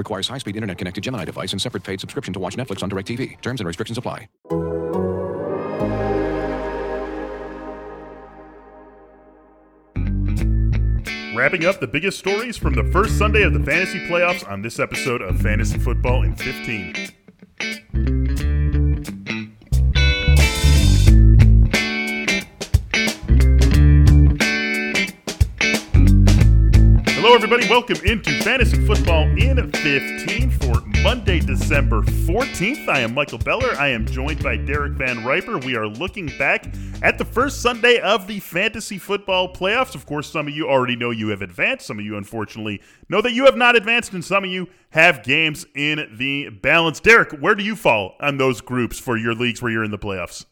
Requires high-speed internet-connected Gemini device and separate paid subscription to watch Netflix on DirecTV. Terms and restrictions apply. Wrapping up the biggest stories from the first Sunday of the fantasy playoffs on this episode of Fantasy Football in 15. Everybody. Welcome into Fantasy Football in 15 for Monday, December 14th. I am Michael Beller. I am joined by Derek Van Riper. We are looking back at the first Sunday of the Fantasy Football playoffs. Of course, some of you already know you have advanced. Some of you, unfortunately, know that you have not advanced, and some of you have games in the balance. Derek, where do you fall on those groups for your leagues where you're in the playoffs?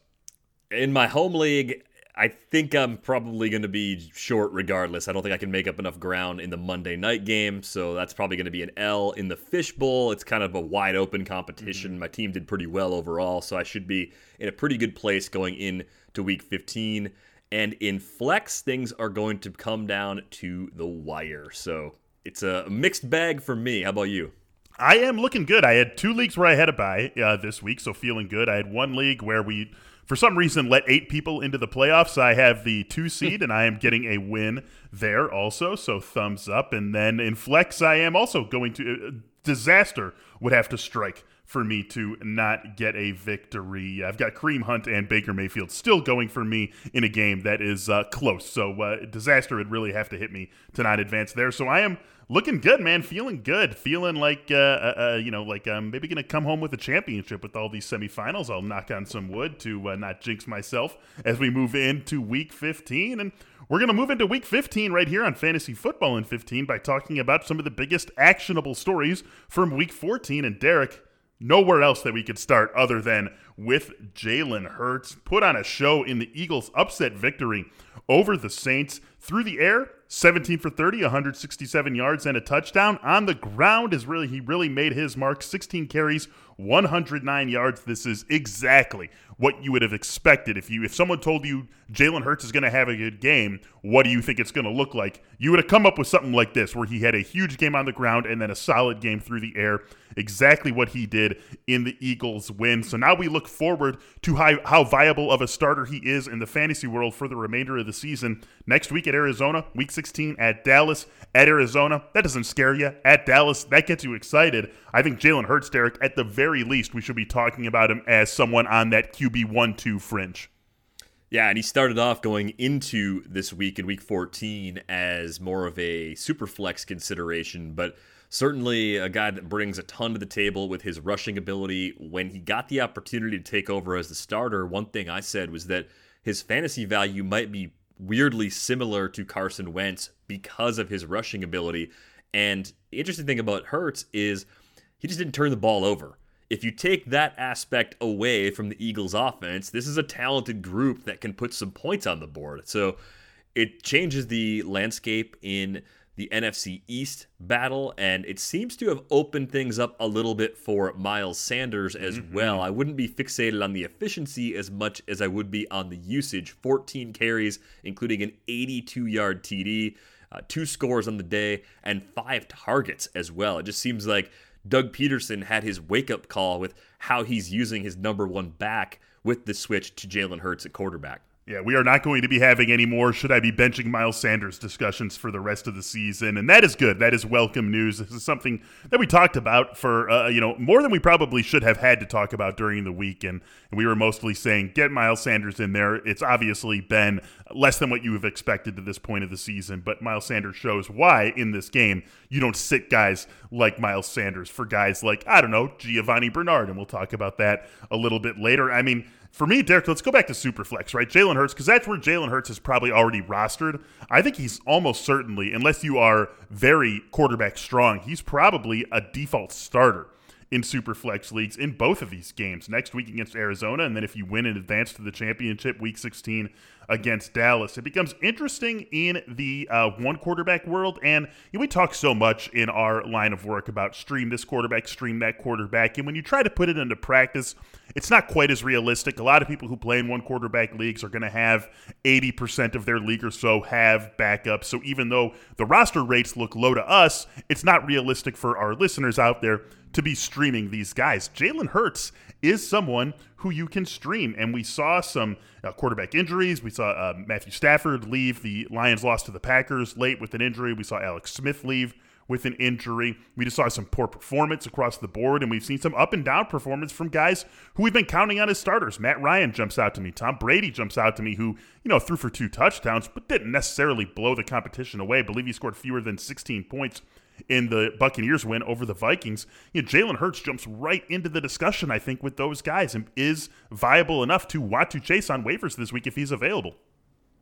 In my home league, I think I'm probably going to be short regardless. I don't think I can make up enough ground in the Monday night game, so that's probably going to be an L. In the Fishbowl, it's kind of a wide open competition. My team did pretty well overall, so I should be in a pretty good place going into week 15. And in Flex, things are going to come down to the wire. So it's a mixed bag for me. How about you? I am looking good. I had two leagues where I had a buy uh, this week, so feeling good. I had one league where we, for some reason, let eight people into the playoffs. I have the two seed, and I am getting a win there also, so thumbs up. And then in flex, I am also going to uh, disaster would have to strike for me to not get a victory. I've got Kareem Hunt and Baker Mayfield still going for me in a game that is uh, close. So uh, disaster would really have to hit me to not advance there. So I am looking good, man. Feeling good. Feeling like uh, uh, uh, you know, like I'm maybe gonna come home with a championship with all these semifinals. I'll knock on some wood to uh, not jinx myself as we move into Week 15 and. We're going to move into week 15 right here on Fantasy Football in 15 by talking about some of the biggest actionable stories from week 14. And Derek, nowhere else that we could start other than with Jalen Hurts. Put on a show in the Eagles' upset victory over the Saints. Through the air, 17 for 30, 167 yards and a touchdown. On the ground is really he really made his mark. 16 carries, 109 yards. This is exactly what you would have expected if you if someone told you Jalen Hurts is going to have a good game. What do you think it's going to look like? You would have come up with something like this, where he had a huge game on the ground and then a solid game through the air. Exactly what he did in the Eagles' win. So now we look forward to how, how viable of a starter he is in the fantasy world for the remainder of the season. Next week at Arizona, Week 16 at Dallas, at Arizona. That doesn't scare you. At Dallas, that gets you excited. I think Jalen Hurts, Derek, at the very least, we should be talking about him as someone on that QB one two fringe. Yeah, and he started off going into this week in week 14 as more of a super flex consideration, but certainly a guy that brings a ton to the table with his rushing ability. When he got the opportunity to take over as the starter, one thing I said was that his fantasy value might be weirdly similar to Carson Wentz because of his rushing ability. And the interesting thing about Hurts is he just didn't turn the ball over if you take that aspect away from the Eagles offense, this is a talented group that can put some points on the board. So it changes the landscape in the NFC East battle, and it seems to have opened things up a little bit for Miles Sanders as mm-hmm. well. I wouldn't be fixated on the efficiency as much as I would be on the usage 14 carries, including an 82 yard TD. Uh, two scores on the day and five targets as well. It just seems like Doug Pederson had his wake up call with how he's using his number one back with the switch to Jalen Hurts at quarterback. Yeah, we are not going to be having any more should I be benching Miles Sanders discussions for the rest of the season. And that is good. That is welcome news. This is something that we talked about for, uh, you know, more than we probably should have had to talk about during the week. And, and we were mostly saying, get Miles Sanders in there. It's obviously been less than what you have expected to this point of the season. But Miles Sanders shows why in this game you don't sit guys like Miles Sanders for guys like, I don't know, Giovani Bernard. And we'll talk about that a little bit later. I mean, for me, Derek, let's go back to Superflex, right? Jalen Hurts, because that's where Jalen Hurts is probably already rostered. I think he's almost certainly, unless you are very quarterback strong, he's probably a default starter in super flex leagues in both of these games next week against Arizona, and then if you win and advance to the championship, Week 16 against Dallas. It becomes interesting in the uh, one quarterback world. And you know, we talk so much in our line of work about stream this quarterback, stream that quarterback. And when you try to put it into practice, it's not quite as realistic. A lot of people who play in one quarterback leagues are going to have 80% of their league or so have backups. So even though the roster rates look low to us, it's not realistic for our listeners out there to be streaming these guys. Jalen Hurts is someone who you can stream. And we saw some uh, quarterback injuries. We saw uh, Matthew Stafford leave. The Lions lost to the Packers late with an injury. We saw Alex Smith leave with an injury. We just saw some poor performance across the board, and we've seen some up and down performance from guys who we've been counting on as starters. Matt Ryan jumps out to me. Tom Brady jumps out to me, who, you know, threw for two touchdowns, but didn't necessarily blow the competition away. I believe he scored fewer than 16 points in the Buccaneers win over the Vikings. You know, Jalen Hurts jumps right into the discussion, I think, with those guys and is viable enough to want to chase on waivers this week if he's available.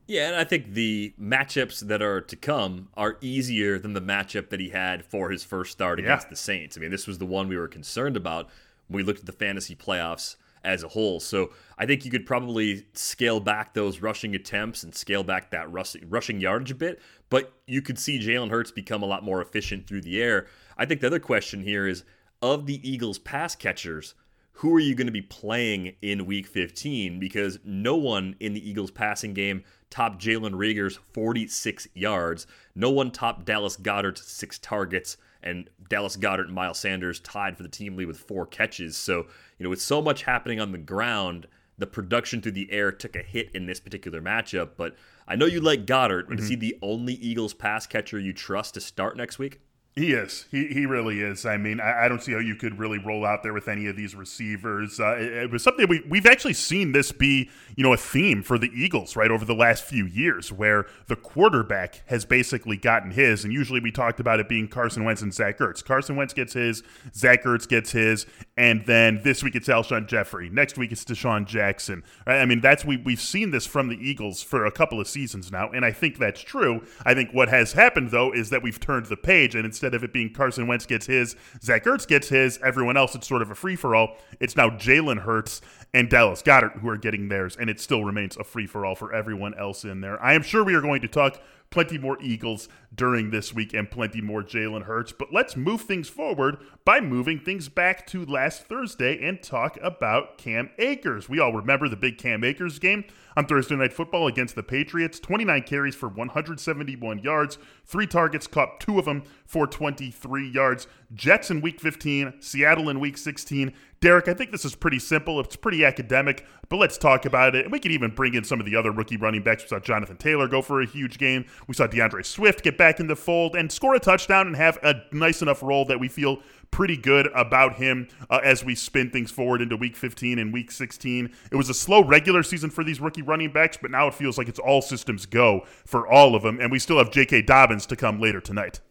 Yeah, and I think the matchups that are to come are easier than the matchup that he had for his first start against yeah. the Saints. I mean, this was the one we were concerned about when we looked at the fantasy playoffs as a whole. So I think you could probably scale back those rushing attempts and scale back that rushing yardage a bit, but you could see Jalen Hurts become a lot more efficient through the air. I think the other question here is of the Eagles' pass catchers, who are you going to be playing in week 15? Because no one in the Eagles passing game topped Jalen Reagor's 46 yards. No one topped Dallas Goedert's six targets and Dallas Goedert and Miles Sanders tied for the team lead with four catches. So, you know, with so much happening on the ground, the production through the air took a hit in this particular matchup. But I know you like Goedert, but mm-hmm. is he the only Eagles pass catcher you trust to start next week? He is. He, he really is. I mean, I, I, don't see how you could really roll out there with any of these receivers. Uh, it, it, was something we, we've actually seen this be, you know, a theme for the Eagles, right, over the last few years, where the quarterback has basically gotten his. And usually we talked about it being Carson Wentz and Zach Ertz. Carson Wentz gets his, Zach Ertz gets his, and then this week it's Alshon Jeffery. Next week it's DeSean Jackson. I mean, that's we, we've seen this from the Eagles for a couple of seasons now, and I think that's true. I think what has happened, though, is that we've turned the page, and instead of it being Carson Wentz gets his, Zach Ertz gets his, everyone else, it's sort of a free for all. It's now Jalen Hurts and Dallas Goedert who are getting theirs, and it still remains a free for all for everyone else in there. I am sure we are going to talk plenty more Eagles during this week and plenty more Jalen Hurts. But let's move things forward by moving things back to last Thursday and talk about Cam Akers. We all remember the big Cam Akers game on Thursday Night Football against the Patriots 29 carries for 171 yards, three targets, caught two of them for 23 yards. Jets in week 15, Seattle in week 16. Derek, I think this is pretty simple. It's pretty academic, but let's talk about it. And we can even bring in some of the other rookie running backs. We saw Jonathan Taylor go for a huge game. We saw D'Andre Swift get back in the fold and score a touchdown and have a nice enough role that we feel pretty good about him uh, as we spin things forward into week 15 and week 16. It was a slow regular season for these rookie running backs, but now it feels like it's all systems go for all of them. And we still have J.K. Dobbins to come later tonight.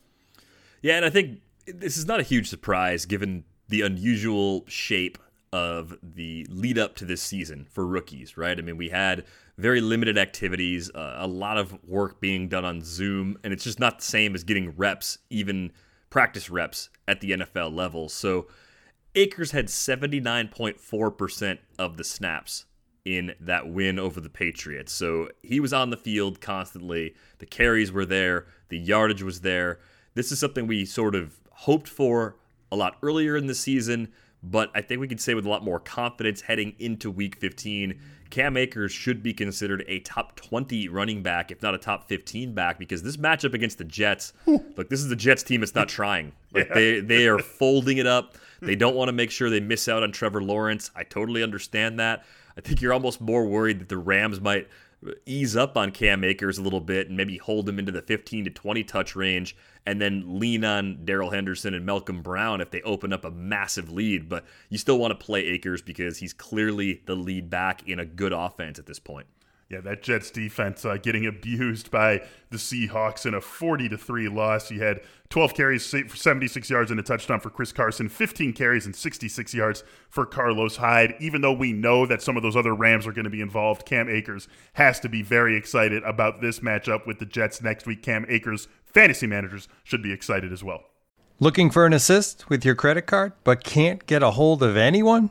Yeah, and I think this is not a huge surprise given the unusual shape of the lead up to this season for rookies, right? I mean, we had very limited activities, uh, a lot of work being done on Zoom, and it's just not the same as getting reps, even practice reps at the NFL level. So Akers had 79.4% of the snaps in that win over the Patriots. So he was on the field constantly. The carries were there, the yardage was there. This is something we sort of hoped for a lot earlier in the season, but I think we can say with a lot more confidence heading into week 15, Cam Akers should be considered a top 20 running back, if not a top 15 back, because this matchup against the Jets, look, this is the Jets team that's not trying. Like they they are folding it up. They don't want to make sure they miss out on Trevor Lawrence. I totally understand that. I think you're almost more worried that the Rams might ease up on Cam Akers a little bit and maybe hold him into the 15 to 20 touch range and then lean on Darrell Henderson and Malcolm Brown if they open up a massive lead. But you still want to play Akers because he's clearly the lead back in a good offense at this point. Yeah, that Jets defense uh, getting abused by the Seahawks in a 40 to 3 loss. You had 12 carries for 76 yards and a touchdown for Chris Carson, 15 carries and 66 yards for Carlos Hyde. Even though we know that some of those other Rams are going to be involved, Cam Akers has to be very excited about this matchup with the Jets next week. Cam Akers fantasy managers should be excited as well. Looking for an assist with your credit card, but can't get a hold of anyone?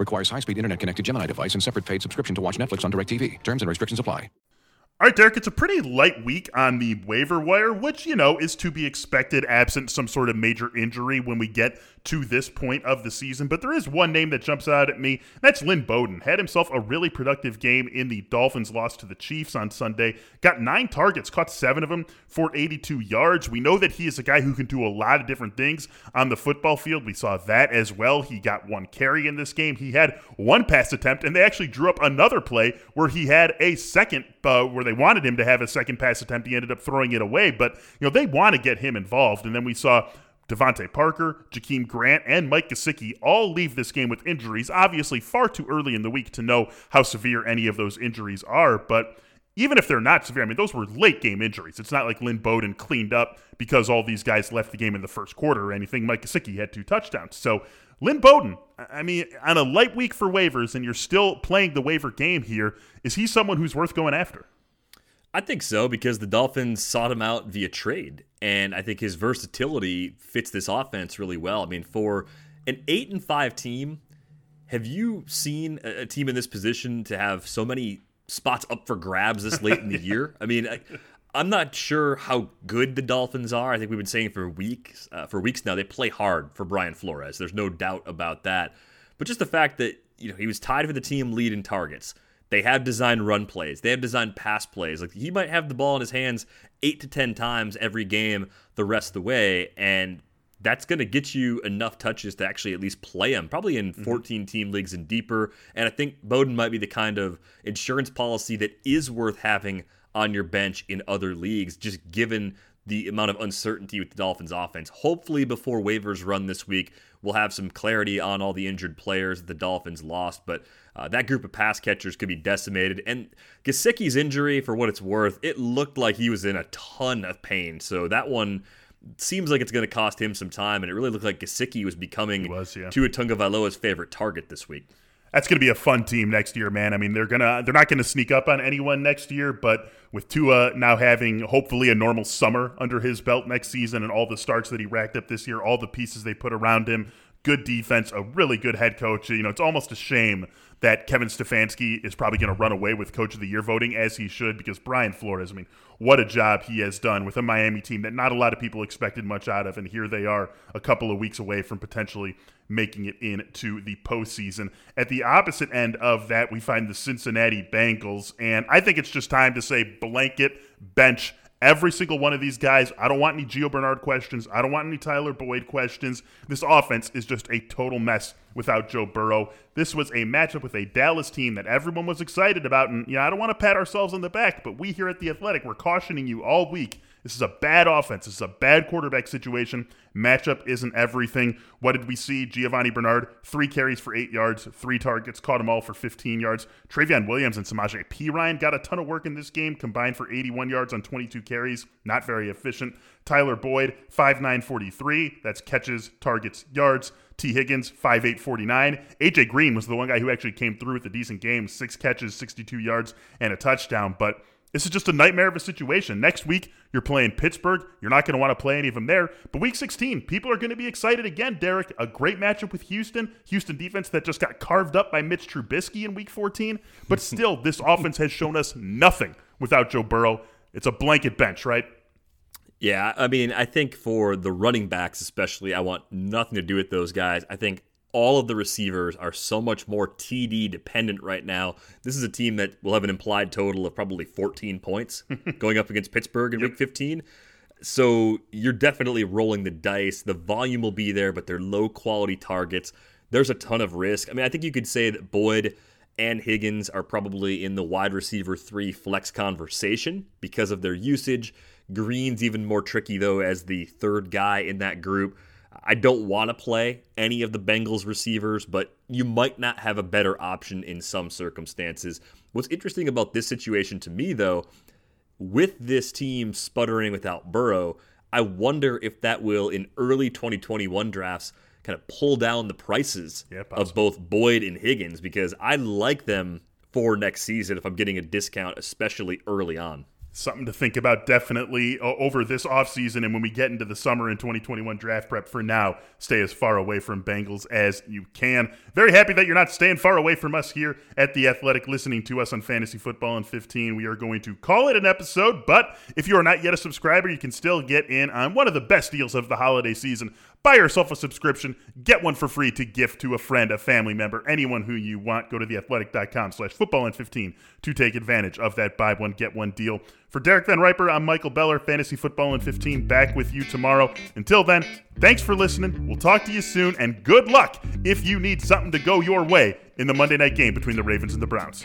Requires high speed internet connected Gemini device and separate paid subscription to watch Netflix on DirecTV. Terms and restrictions apply. All right, Derek, it's a pretty light week on the waiver wire, which, you know, is to be expected absent some sort of major injury when we get to this point of the season. But there is one name that jumps out at me. That's Lynn Bowden. Had himself a really productive game in the Dolphins' loss to the Chiefs on Sunday. Got nine targets, caught seven of them for 82 yards. We know that he is a guy who can do a lot of different things on the football field. We saw that as well. He got one carry in this game. He had one pass attempt, and they actually drew up another play where he had a second, uh, where they wanted him to have a second pass attempt. He ended up throwing it away, but you know they want to get him involved. And then we saw DeVante Parker, Jakeem Grant, and Mike Gesicki all leave this game with injuries. Obviously, far too early in the week to know how severe any of those injuries are, but even if they're not severe, I mean, those were late game injuries. It's not like Lynn Bowden cleaned up because all these guys left the game in the first quarter or anything. Mike Gesicki had two touchdowns. So, Lynn Bowden, I mean, on a light week for waivers, and you're still playing the waiver game here, is he someone who's worth going after? I think so because the Dolphins sought him out via trade, and I think his versatility fits this offense really well. I mean, for an eight and five team, have you seen a team in this position to have so many spots up for grabs this late in the year? I mean, I, am not sure how good the Dolphins are. I think we've been saying for weeks, uh, for weeks now, they play hard for Brian Flores. There's no doubt about that. But just the fact that you know he was tied for the team lead in targets they have designed run plays. They have designed pass plays. Like he might have the ball in his hands eight to ten times every game the rest of the way, and that's going to get you enough touches to actually at least play him, probably in mm-hmm. 14 team leagues and deeper. And I think Bowden might be the kind of insurance policy that is worth having on your bench in other leagues, just given the amount of uncertainty with the Dolphins offense. Hopefully, before waivers run this week, we'll have some clarity on all the injured players that the Dolphins lost. But uh, that group of pass catchers could be decimated. And Gesicki's injury, for what it's worth, it looked like he was in a ton of pain. So that one seems like it's going to cost him some time. And it really looked like Gesicki was becoming was, yeah. Tua Tagovailoa's favorite target this week. That's going to be a fun team next year, man. I mean, they're gonna they're not going to sneak up on anyone next year, but with Tua now having hopefully a normal summer under his belt next season and all the starts that he racked up this year, all the pieces they put around him, good defense, a really good head coach. You know, it's almost a shame that Kevin Stefanski is probably going to run away with Coach of the Year voting as he should because Brian Flores, I mean, what a job he has done with a Miami team that not a lot of people expected much out of, and here they are a couple of weeks away from potentially making it into the postseason. At the opposite end of that, we find the Cincinnati Bengals, and I think it's just time to say blanket bench Every single one of these guys, I don't want any Gio Bernard questions. I don't want any Tyler Boyd questions. This offense is just a total mess without Joe Burrow. This was a matchup with a Dallas team that everyone was excited about. And, you know, I don't want to pat ourselves on the back, but we here at The Athletic, we're cautioning you all week this is a bad offense. This is a bad quarterback situation. Matchup isn't everything. What did we see? Giovani Bernard, three carries for eight yards, three targets, caught them all for 15 yards. Trayveon Williams and Samaje Perine got a ton of work in this game, combined for 81 yards on 22 carries. Not very efficient. Tyler Boyd, 5'9'43. That's catches, targets, yards. Tee Higgins, 5'8'49. AJ Green was the one guy who actually came through with a decent game, six catches, 62 yards, and a touchdown. But this is just a nightmare of a situation. Next week, you're playing Pittsburgh. You're not going to want to play any of them there. But week 16, people are going to be excited again, Derek. A great matchup with Houston. Houston defense that just got carved up by Mitch Trubisky in week 14. But still, this offense has shown us nothing without Joe Burrow. It's a blanket bench, right? Yeah, I mean, I think for the running backs especially, I want nothing to do with those guys. I think all of the receivers are so much more TD dependent right now. This is a team that will have an implied total of probably 14 points going up against Pittsburgh in yep. week 15. So you're definitely rolling the dice. The volume will be there, but they're low quality targets. There's a ton of risk. I mean, I think you could say that Boyd and Higgins are probably in the wide receiver three flex conversation because of their usage. Green's even more tricky, though, as the third guy in that group. I don't want to play any of the Bengals receivers, but you might not have a better option in some circumstances. What's interesting about this situation to me, though, with this team sputtering without Burrow, I wonder if that will, in early 2021 drafts, kind of pull down the prices yeah, of both Boyd and Higgins because I like them for next season if I'm getting a discount, especially early on something to think about definitely over this offseason and when we get into the summer in 2021 draft prep for now. Stay as far away from bengals as you can. Very happy that you're not staying far away from us here at the athletic listening to us on fantasy football in 15 we are going to call it an episode but if you are not yet a subscriber you can still get in on one of the best deals of the holiday season buy yourself a subscription get one for free to gift to a friend a family member anyone who you want go to theathletic.com slash football in 15 to take advantage of that buy one get one deal for Derek Van Riper, I'm Michael Beller, Fantasy Football in 15, back with you tomorrow. Until then, thanks for listening. We'll talk to you soon, and good luck if you need something to go your way in the Monday night game between the Ravens and the Browns.